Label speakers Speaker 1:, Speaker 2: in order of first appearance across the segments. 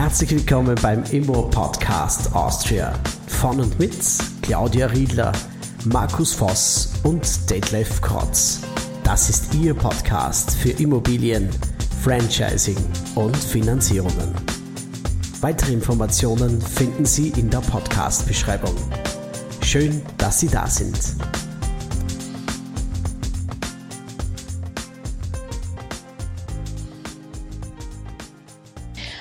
Speaker 1: Herzlich willkommen beim Immo Podcast Austria. Von und mit Claudia Riedler, Markus Voss und Detlef Krotz. Das ist Ihr Podcast für Immobilien, Franchising und Finanzierungen. Weitere Informationen finden Sie in der Podcast-Beschreibung. Schön, dass Sie da sind.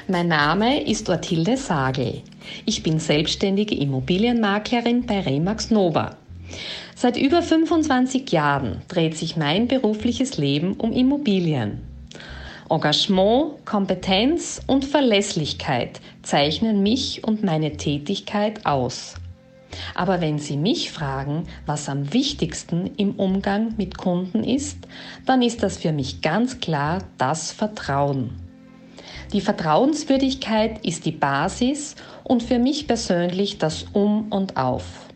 Speaker 2: Mein Name ist Orthilde Sagel. Ich bin selbstständige Immobilienmaklerin bei Remax Nova. Seit über 25 Jahren dreht sich mein berufliches Leben um Immobilien. Engagement, Kompetenz und Verlässlichkeit zeichnen mich und meine Tätigkeit aus. Aber wenn Sie mich fragen, was am wichtigsten im Umgang mit Kunden ist, dann ist das für mich ganz klar das Vertrauen. Die Vertrauenswürdigkeit ist die Basis und für mich persönlich das Um und Auf.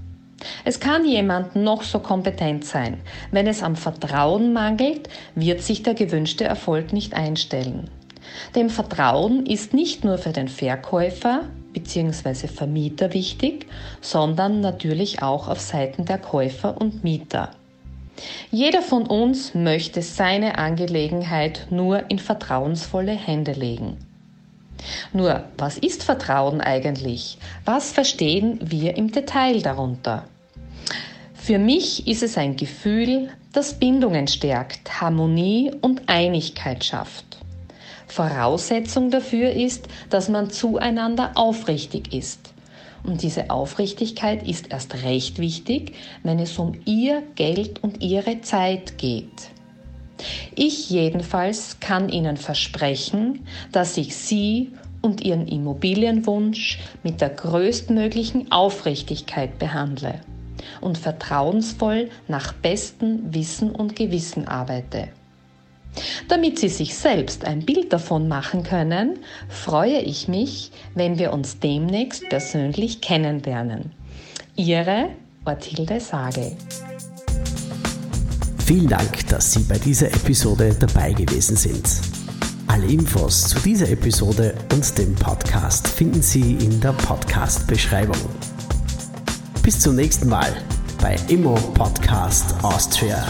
Speaker 2: Es kann jemand noch so kompetent sein. Wenn es am Vertrauen mangelt, wird sich der gewünschte Erfolg nicht einstellen. Dem Vertrauen ist nicht nur für den Verkäufer bzw. Vermieter wichtig, sondern natürlich auch auf Seiten der Käufer und Mieter. Jeder von uns möchte seine Angelegenheit nur in vertrauensvolle Hände legen. Nur, was ist Vertrauen eigentlich? Was verstehen wir im Detail darunter? Für mich ist es ein Gefühl, das Bindungen stärkt, Harmonie und Einigkeit schafft. Voraussetzung dafür ist, dass man zueinander aufrichtig ist. Und diese Aufrichtigkeit ist erst recht wichtig, wenn es um ihr Geld und ihre Zeit geht. Ich jedenfalls kann Ihnen versprechen, dass ich Sie und Ihren Immobilienwunsch mit der größtmöglichen Aufrichtigkeit behandle und vertrauensvoll nach bestem Wissen und Gewissen arbeite. Damit Sie sich selbst ein Bild davon machen können, freue ich mich, wenn wir uns demnächst persönlich kennenlernen. Ihre Orthilde Sage.
Speaker 1: Vielen Dank, dass Sie bei dieser Episode dabei gewesen sind. Alle Infos zu dieser Episode und dem Podcast finden Sie in der Podcast-Beschreibung. Bis zum nächsten Mal bei Immo Podcast Austria